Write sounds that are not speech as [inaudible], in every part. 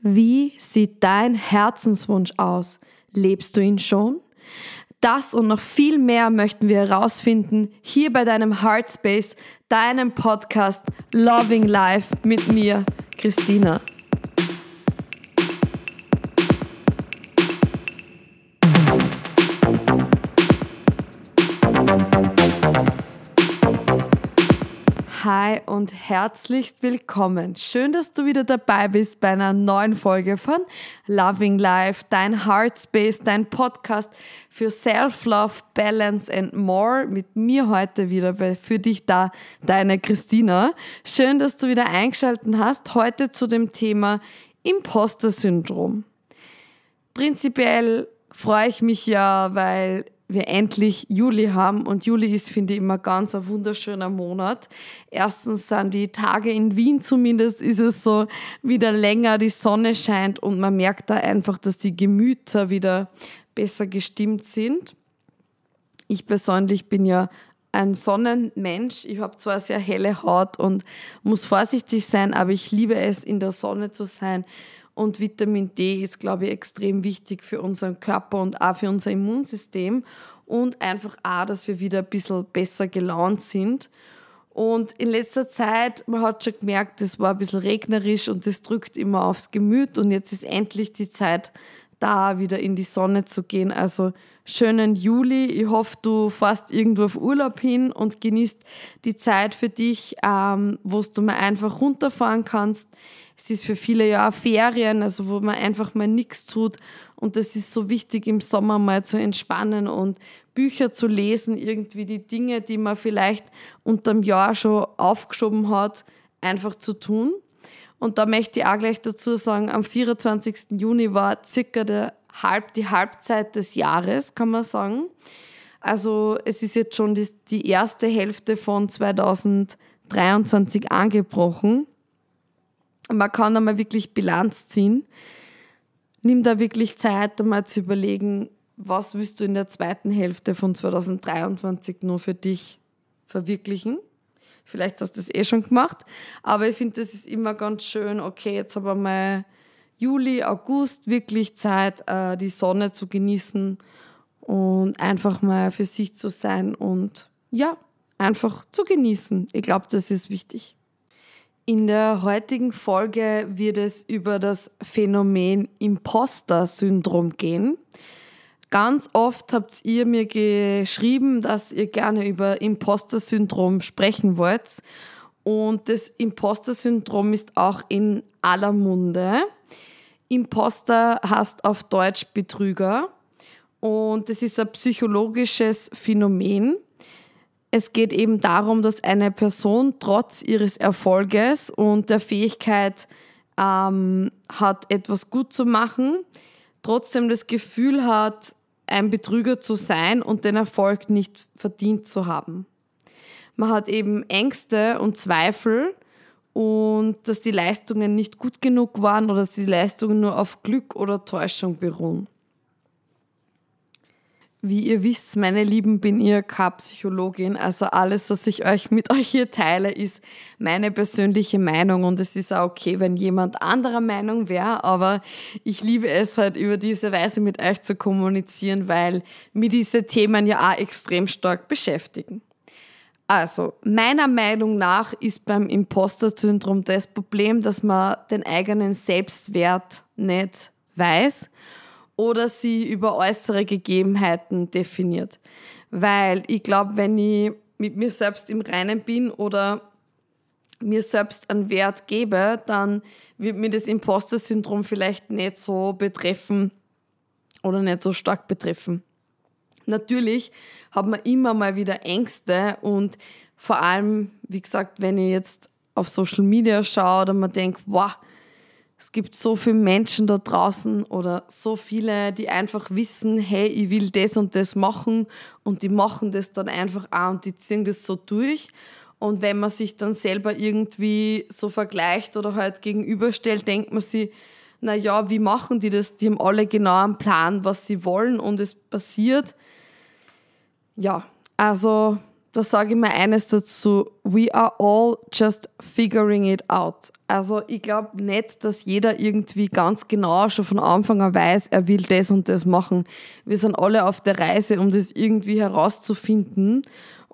Wie sieht dein Herzenswunsch aus? Lebst du ihn schon? Das und noch viel mehr möchten wir herausfinden hier bei deinem Heartspace, deinem Podcast Loving Life mit mir, Christina. Hi und herzlichst willkommen. Schön, dass du wieder dabei bist bei einer neuen Folge von Loving Life, dein Heartspace, dein Podcast für Self-Love, Balance and More. Mit mir heute wieder für dich da, deine Christina. Schön, dass du wieder eingeschaltet hast. Heute zu dem Thema Imposter-Syndrom. Prinzipiell freue ich mich ja, weil wir endlich Juli haben und Juli ist, finde ich, immer ganz ein wunderschöner Monat. Erstens sind die Tage in Wien zumindest, ist es so wieder länger, die Sonne scheint und man merkt da einfach, dass die Gemüter wieder besser gestimmt sind. Ich persönlich bin ja ein Sonnenmensch. Ich habe zwar sehr helle Haut und muss vorsichtig sein, aber ich liebe es, in der Sonne zu sein und Vitamin D ist, glaube ich, extrem wichtig für unseren Körper und auch für unser Immunsystem. Und einfach auch, dass wir wieder ein bisschen besser gelaunt sind. Und in letzter Zeit, man hat schon gemerkt, es war ein bisschen regnerisch und das drückt immer aufs Gemüt. Und jetzt ist endlich die Zeit, da wieder in die Sonne zu gehen. Also schönen Juli. Ich hoffe, du fährst irgendwo auf Urlaub hin und genießt die Zeit für dich, ähm, wo du mal einfach runterfahren kannst. Es ist für viele ja auch Ferien, also wo man einfach mal nichts tut. Und das ist so wichtig, im Sommer mal zu entspannen und Bücher zu lesen, irgendwie die Dinge, die man vielleicht unterm Jahr schon aufgeschoben hat, einfach zu tun. Und da möchte ich auch gleich dazu sagen, am 24. Juni war circa der Halb, die Halbzeit des Jahres, kann man sagen. Also es ist jetzt schon die, die erste Hälfte von 2023 angebrochen man kann einmal wirklich Bilanz ziehen. Nimm da wirklich Zeit, einmal zu überlegen, was willst du in der zweiten Hälfte von 2023 nur für dich verwirklichen. Vielleicht hast du das eh schon gemacht, aber ich finde, das ist immer ganz schön, okay, jetzt haben wir mal Juli, August wirklich Zeit, äh, die Sonne zu genießen und einfach mal für sich zu sein und ja, einfach zu genießen. Ich glaube, das ist wichtig. In der heutigen Folge wird es über das Phänomen Imposter-Syndrom gehen. Ganz oft habt ihr mir geschrieben, dass ihr gerne über Imposter-Syndrom sprechen wollt. Und das Imposter-Syndrom ist auch in aller Munde. Imposter heißt auf Deutsch Betrüger. Und es ist ein psychologisches Phänomen. Es geht eben darum, dass eine Person trotz ihres Erfolges und der Fähigkeit ähm, hat, etwas gut zu machen, trotzdem das Gefühl hat, ein Betrüger zu sein und den Erfolg nicht verdient zu haben. Man hat eben Ängste und Zweifel und dass die Leistungen nicht gut genug waren oder dass die Leistungen nur auf Glück oder Täuschung beruhen. Wie ihr wisst, meine Lieben, bin ich keine Psychologin. Also alles, was ich euch mit [laughs] euch hier teile, ist meine persönliche Meinung. Und es ist auch okay, wenn jemand anderer Meinung wäre. Aber ich liebe es halt über diese Weise mit euch zu kommunizieren, weil mir diese Themen ja auch extrem stark beschäftigen. Also, meiner Meinung nach ist beim Imposter-Syndrom das Problem, dass man den eigenen Selbstwert nicht weiß oder sie über äußere Gegebenheiten definiert. Weil ich glaube, wenn ich mit mir selbst im Reinen bin oder mir selbst einen Wert gebe, dann wird mir das Imposter-Syndrom vielleicht nicht so betreffen oder nicht so stark betreffen. Natürlich hat man immer mal wieder Ängste und vor allem, wie gesagt, wenn ich jetzt auf Social Media schaue oder man denkt, wow, es gibt so viele Menschen da draußen oder so viele, die einfach wissen, hey, ich will das und das machen und die machen das dann einfach auch und die ziehen das so durch. Und wenn man sich dann selber irgendwie so vergleicht oder halt gegenüberstellt, denkt man sich, naja, wie machen die das? Die haben alle genau einen Plan, was sie wollen und es passiert. Ja, also da sage ich mir eines dazu, we are all just figuring it out. Also ich glaube nicht, dass jeder irgendwie ganz genau schon von Anfang an weiß, er will das und das machen. Wir sind alle auf der Reise, um das irgendwie herauszufinden.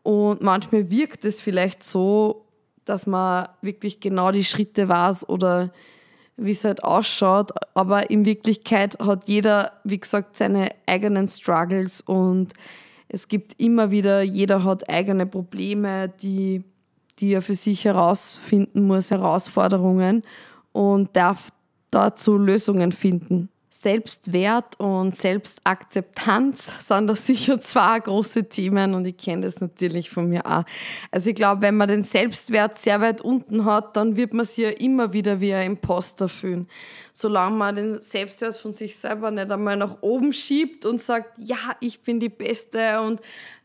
Und manchmal wirkt es vielleicht so, dass man wirklich genau die Schritte weiß oder wie es halt ausschaut. Aber in Wirklichkeit hat jeder, wie gesagt, seine eigenen Struggles und es gibt immer wieder, jeder hat eigene Probleme, die, die er für sich herausfinden muss, Herausforderungen und darf dazu Lösungen finden. Selbstwert und Selbstakzeptanz [laughs] sind da sicher zwei große Themen und ich kenne das natürlich von mir auch. Also ich glaube, wenn man den Selbstwert sehr weit unten hat, dann wird man sich ja immer wieder wie ein Imposter fühlen. Solange man den Selbstwert von sich selber nicht einmal nach oben schiebt und sagt, ja, ich bin die Beste und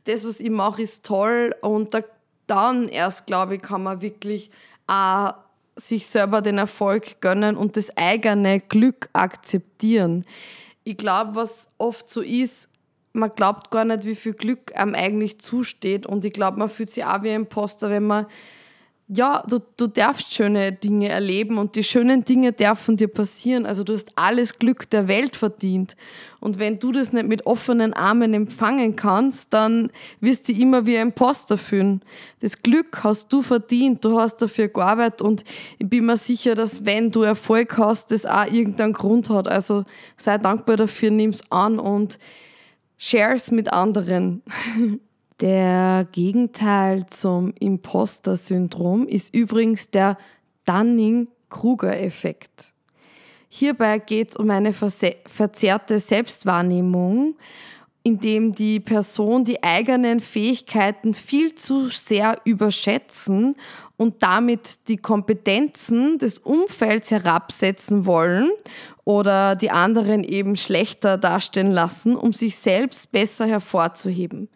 das, was ich mache, ist toll und da, dann erst, glaube ich, kann man wirklich auch sich selber den Erfolg gönnen und das eigene Glück akzeptieren. Ich glaube, was oft so ist, man glaubt gar nicht, wie viel Glück einem eigentlich zusteht. Und ich glaube, man fühlt sich auch wie ein Imposter, wenn man ja, du, du darfst schöne Dinge erleben und die schönen Dinge dürfen dir passieren. Also du hast alles Glück der Welt verdient. Und wenn du das nicht mit offenen Armen empfangen kannst, dann wirst du immer wie ein Imposter fühlen. Das Glück hast du verdient, du hast dafür gearbeitet und ich bin mir sicher, dass wenn du Erfolg hast, das auch irgendeinen Grund hat. Also sei dankbar dafür, nimm es an und share es mit anderen. [laughs] Der Gegenteil zum Imposter-Syndrom ist übrigens der Dunning-Kruger-Effekt. Hierbei geht es um eine verzerrte Selbstwahrnehmung, in dem die Person die eigenen Fähigkeiten viel zu sehr überschätzen und damit die Kompetenzen des Umfelds herabsetzen wollen oder die anderen eben schlechter dastehen lassen, um sich selbst besser hervorzuheben.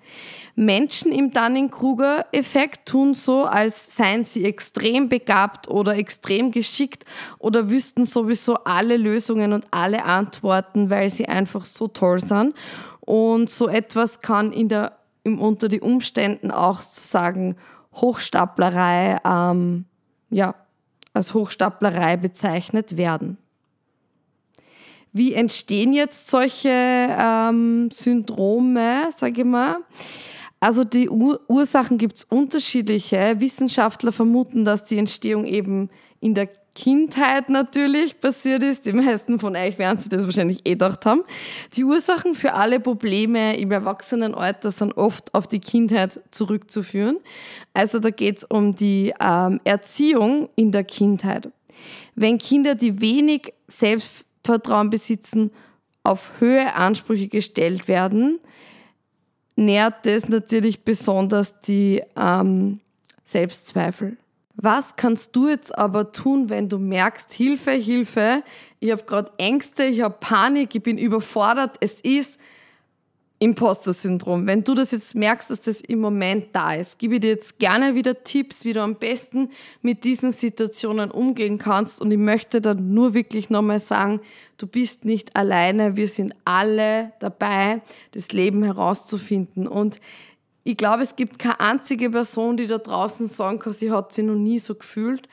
Menschen im Dunning-Kruger-Effekt tun so, als seien sie extrem begabt oder extrem geschickt oder wüssten sowieso alle Lösungen und alle Antworten, weil sie einfach so toll sind. Und so etwas kann in der, im, unter die Umständen auch sozusagen Hochstaplerei, ähm, ja, als Hochstaplerei bezeichnet werden. Wie entstehen jetzt solche ähm, Syndrome, sage ich mal? Also die Ur Ursachen gibt es unterschiedliche. Wissenschaftler vermuten, dass die Entstehung eben in der Kindheit natürlich passiert ist. Die meisten von euch werden sich das wahrscheinlich eh gedacht haben. Die Ursachen für alle Probleme im Erwachsenenalter sind oft auf die Kindheit zurückzuführen. Also da geht es um die ähm, Erziehung in der Kindheit. Wenn Kinder, die wenig Selbst Selbstvertrauen besitzen, auf höhere Ansprüche gestellt werden, nährt das natürlich besonders die ähm, Selbstzweifel. Was kannst du jetzt aber tun, wenn du merkst, Hilfe, Hilfe, ich habe gerade Ängste, ich habe Panik, ich bin überfordert, es ist Imposter-Syndrom. Wenn du das jetzt merkst, dass das im Moment da ist, gebe ich dir jetzt gerne wieder Tipps, wie du am besten mit diesen Situationen umgehen kannst. Und ich möchte dann nur wirklich nochmal sagen, du bist nicht alleine, wir sind alle dabei, das Leben herauszufinden. Und ich glaube, es gibt keine einzige Person, die da draußen sagen kann, sie hat sich noch nie so gefühlt.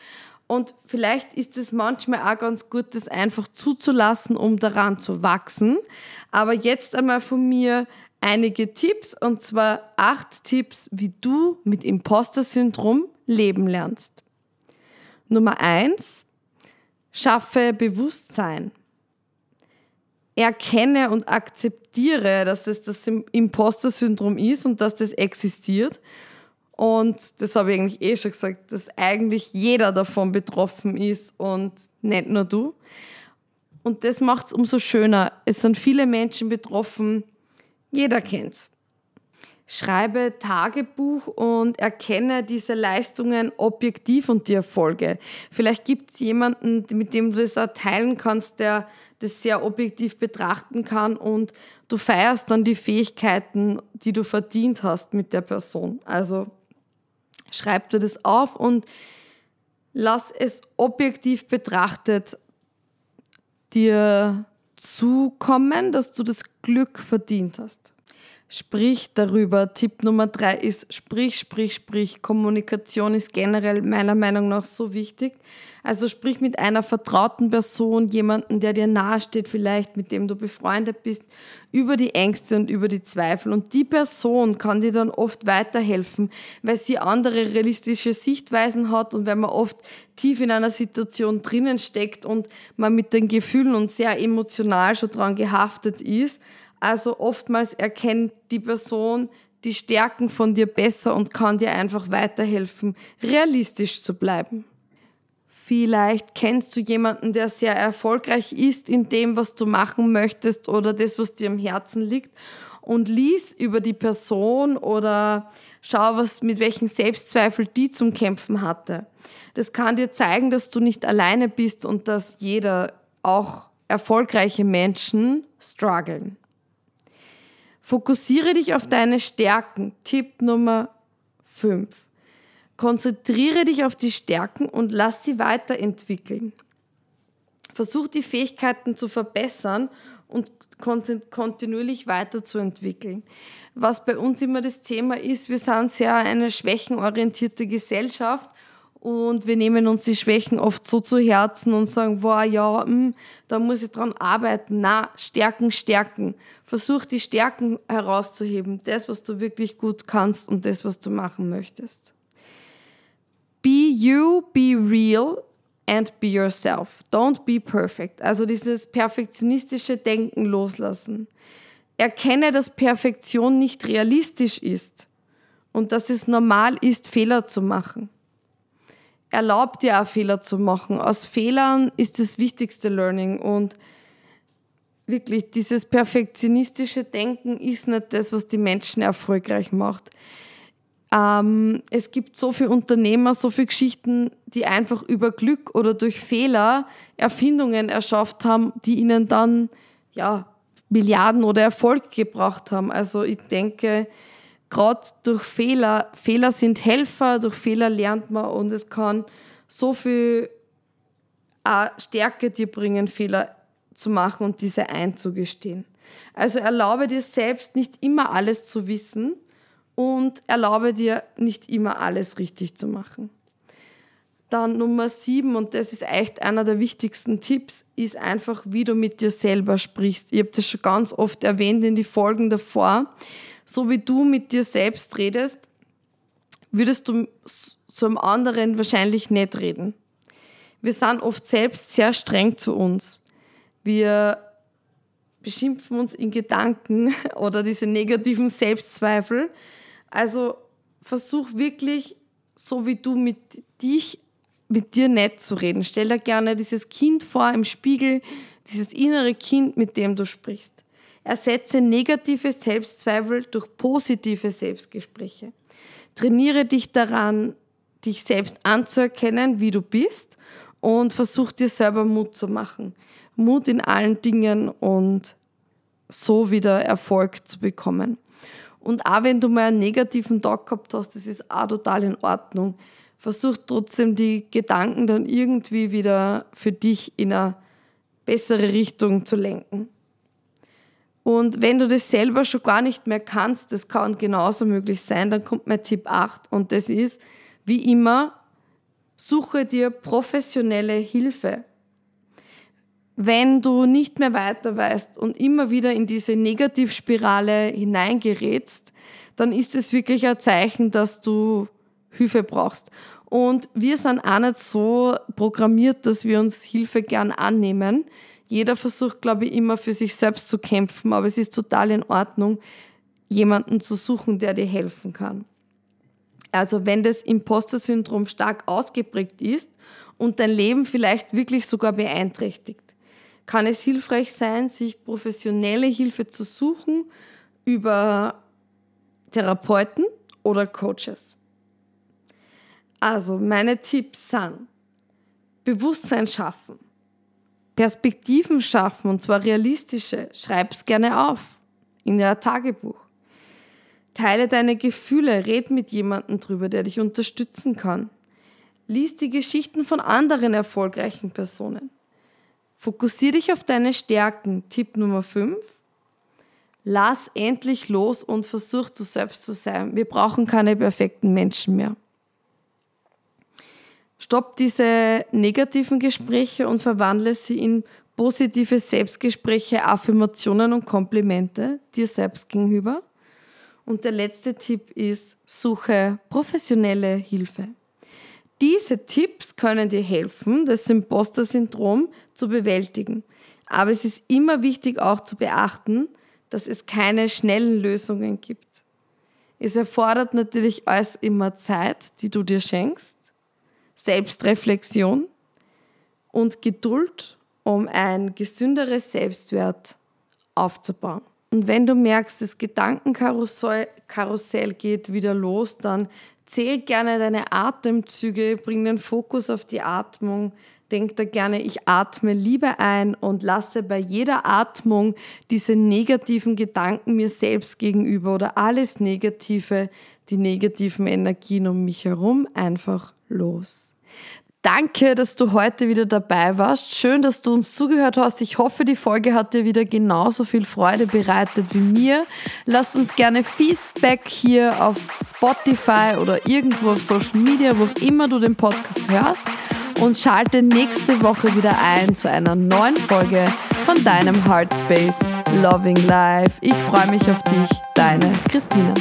Und vielleicht ist es manchmal auch ganz gut, das einfach zuzulassen, um daran zu wachsen. Aber jetzt einmal von mir einige Tipps, und zwar acht Tipps, wie du mit Imposter-Syndrom leben lernst. Nummer eins, schaffe Bewusstsein. Erkenne und akzeptiere, dass es das Imposter-Syndrom ist und dass das existiert und das habe ich eigentlich eh schon gesagt, dass eigentlich jeder davon betroffen ist und nicht nur du. Und das macht es umso schöner. Es sind viele Menschen betroffen, jeder kennt es. Schreibe Tagebuch und erkenne diese Leistungen objektiv und die Erfolge. Vielleicht gibt es jemanden, mit dem du das auch teilen kannst, der das sehr objektiv betrachten kann und du feierst dann die Fähigkeiten, die du verdient hast mit der Person. Also Schreib dir das auf und lass es objektiv betrachtet dir zukommen, dass du das Glück verdient hast. Sprich darüber. Tipp Nummer drei ist, sprich, sprich, sprich. Kommunikation ist generell meiner Meinung nach so wichtig. Also sprich mit einer vertrauten Person, jemanden, der dir nahesteht, vielleicht mit dem du befreundet bist, über die Ängste und über die Zweifel. Und die Person kann dir dann oft weiterhelfen, weil sie andere realistische Sichtweisen hat und wenn man oft tief in einer Situation drinnen steckt und man mit den Gefühlen und sehr emotional schon dran gehaftet ist. Also oftmals erkennt die Person die Stärken von dir besser und kann dir einfach weiterhelfen, realistisch zu bleiben. Vielleicht kennst du jemanden, der sehr erfolgreich ist in dem, was du machen möchtest oder das, was dir am Herzen liegt und lies über die Person oder schau, was, mit welchen Selbstzweifel die zum Kämpfen hatte. Das kann dir zeigen, dass du nicht alleine bist und dass jeder, auch erfolgreiche Menschen, strugglen. Fokussiere dich auf deine Stärken. Tipp Nummer 5. Konzentriere dich auf die Stärken und lass sie weiterentwickeln. Versuch die Fähigkeiten zu verbessern und kontinuierlich weiterzuentwickeln. Was bei uns immer das Thema ist, wir sind sehr eine schwächenorientierte Gesellschaft und wir nehmen uns die Schwächen oft so zu Herzen und sagen, wow, ja, mh, hm, da muss ich dran arbeiten. Na, Stärken, Stärken. Versuch die Stärken herauszuheben, das, was du wirklich gut kannst und das, was du machen möchtest. Be you, be real and be yourself. Don't be perfect. Also dieses perfektionistische Denken loslassen. Erkenne, dass Perfektion nicht realistisch ist und dass es normal ist, Fehler zu machen. Erlaub dir auch Fehler zu machen. Aus Fehlern ist das wichtigste Learning und wirklich dieses perfektionistische Denken ist nicht das, was die Menschen erfolgreich macht. Ähm, es gibt so viele Unternehmer, so viele Geschichten, die einfach über Glück oder durch Fehler Erfindungen erschafft haben, die ihnen dann ja, Milliarden oder Erfolg gebracht haben. Also ich denke, gerade durch Fehler, Fehler sind Helfer, durch Fehler lernt man und es kann so viel Stärke dir bringen, Fehler zu machen und diese einzugestehen. Also erlaube dir selbst nicht immer alles zu wissen, und erlaube dir nicht immer alles richtig zu machen. Dann Nummer sieben, und das ist echt einer der wichtigsten Tipps, ist einfach, wie du mit dir selber sprichst. Ich habe das schon ganz oft erwähnt in die Folgen davor. So wie du mit dir selbst redest, würdest du zu einem anderen wahrscheinlich nicht reden. Wir sind oft selbst sehr streng zu uns. Wir beschimpfen uns in Gedanken [laughs] oder diese negativen Selbstzweifel also versuch wirklich, so wie du mit dich, mit dir nett zu reden. Stell dir gerne dieses Kind vor im Spiegel, dieses innere Kind, mit dem du sprichst. Ersetze negative Selbstzweifel durch positive Selbstgespräche. Trainiere dich daran, dich selbst anzuerkennen, wie du bist und versuch dir selber Mut zu machen. Mut in allen Dingen und so wieder Erfolg zu bekommen. Und auch wenn du mal einen negativen Tag gehabt hast, das ist auch total in Ordnung. Versuch trotzdem die Gedanken dann irgendwie wieder für dich in eine bessere Richtung zu lenken. Und wenn du das selber schon gar nicht mehr kannst, das kann genauso möglich sein, dann kommt mein Tipp 8 und das ist, wie immer, suche dir professionelle Hilfe wenn du nicht mehr weiter weißt und immer wieder in diese Negativspirale hineingerätst, dann ist es wirklich ein Zeichen, dass du Hilfe brauchst. Und wir sind auch nicht so programmiert, dass wir uns Hilfe gern annehmen. Jeder versucht, glaube ich, immer für sich selbst zu kämpfen, aber es ist total in Ordnung, jemanden zu suchen, der dir helfen kann. Also wenn das Imposter-Syndrom stark ausgeprägt ist und dein Leben vielleicht wirklich sogar beeinträchtigt, kann es hilfreich sein, sich professionelle Hilfe zu suchen über Therapeuten oder Coaches. Also meine Tipps sind Bewusstsein schaffen, Perspektiven schaffen und zwar realistische. Schreib's gerne auf in dein Tagebuch. Teile deine Gefühle, red mit jemandem drüber, der dich unterstützen kann. Lies die Geschichten von anderen erfolgreichen Personen. Fokussiere dich auf deine Stärken. Tipp Nummer 5. Lass endlich los und versuch du selbst zu sein. Wir brauchen keine perfekten Menschen mehr. Stopp diese negativen Gespräche und verwandle sie in positive Selbstgespräche, Affirmationen und Komplimente dir selbst gegenüber. Und der letzte Tipp ist, suche professionelle Hilfe. Diese Tipps können dir helfen, das Imposter-Syndrom zu bewältigen. Aber es ist immer wichtig auch zu beachten, dass es keine schnellen Lösungen gibt. Es erfordert natürlich alles immer Zeit, die du dir schenkst, Selbstreflexion und Geduld, um ein gesünderes Selbstwert aufzubauen. Und wenn du merkst, das Gedankenkarussell geht wieder los, dann zähl gerne deine Atemzüge, bring den Fokus auf die Atmung, denk da gerne, ich atme Liebe ein und lasse bei jeder Atmung diese negativen Gedanken mir selbst gegenüber oder alles Negative, die negativen Energien um mich herum einfach los. Danke, dass du heute wieder dabei warst. Schön, dass du uns zugehört hast. Ich hoffe, die Folge hat dir wieder genauso viel Freude bereitet wie mir. Lass uns gerne Feedback hier auf Spotify oder irgendwo auf Social Media, wo auch immer du den Podcast hörst und schalte nächste Woche wieder ein zu einer neuen Folge von deinem Heartspace Loving Life. Ich freue mich auf dich, deine Christina.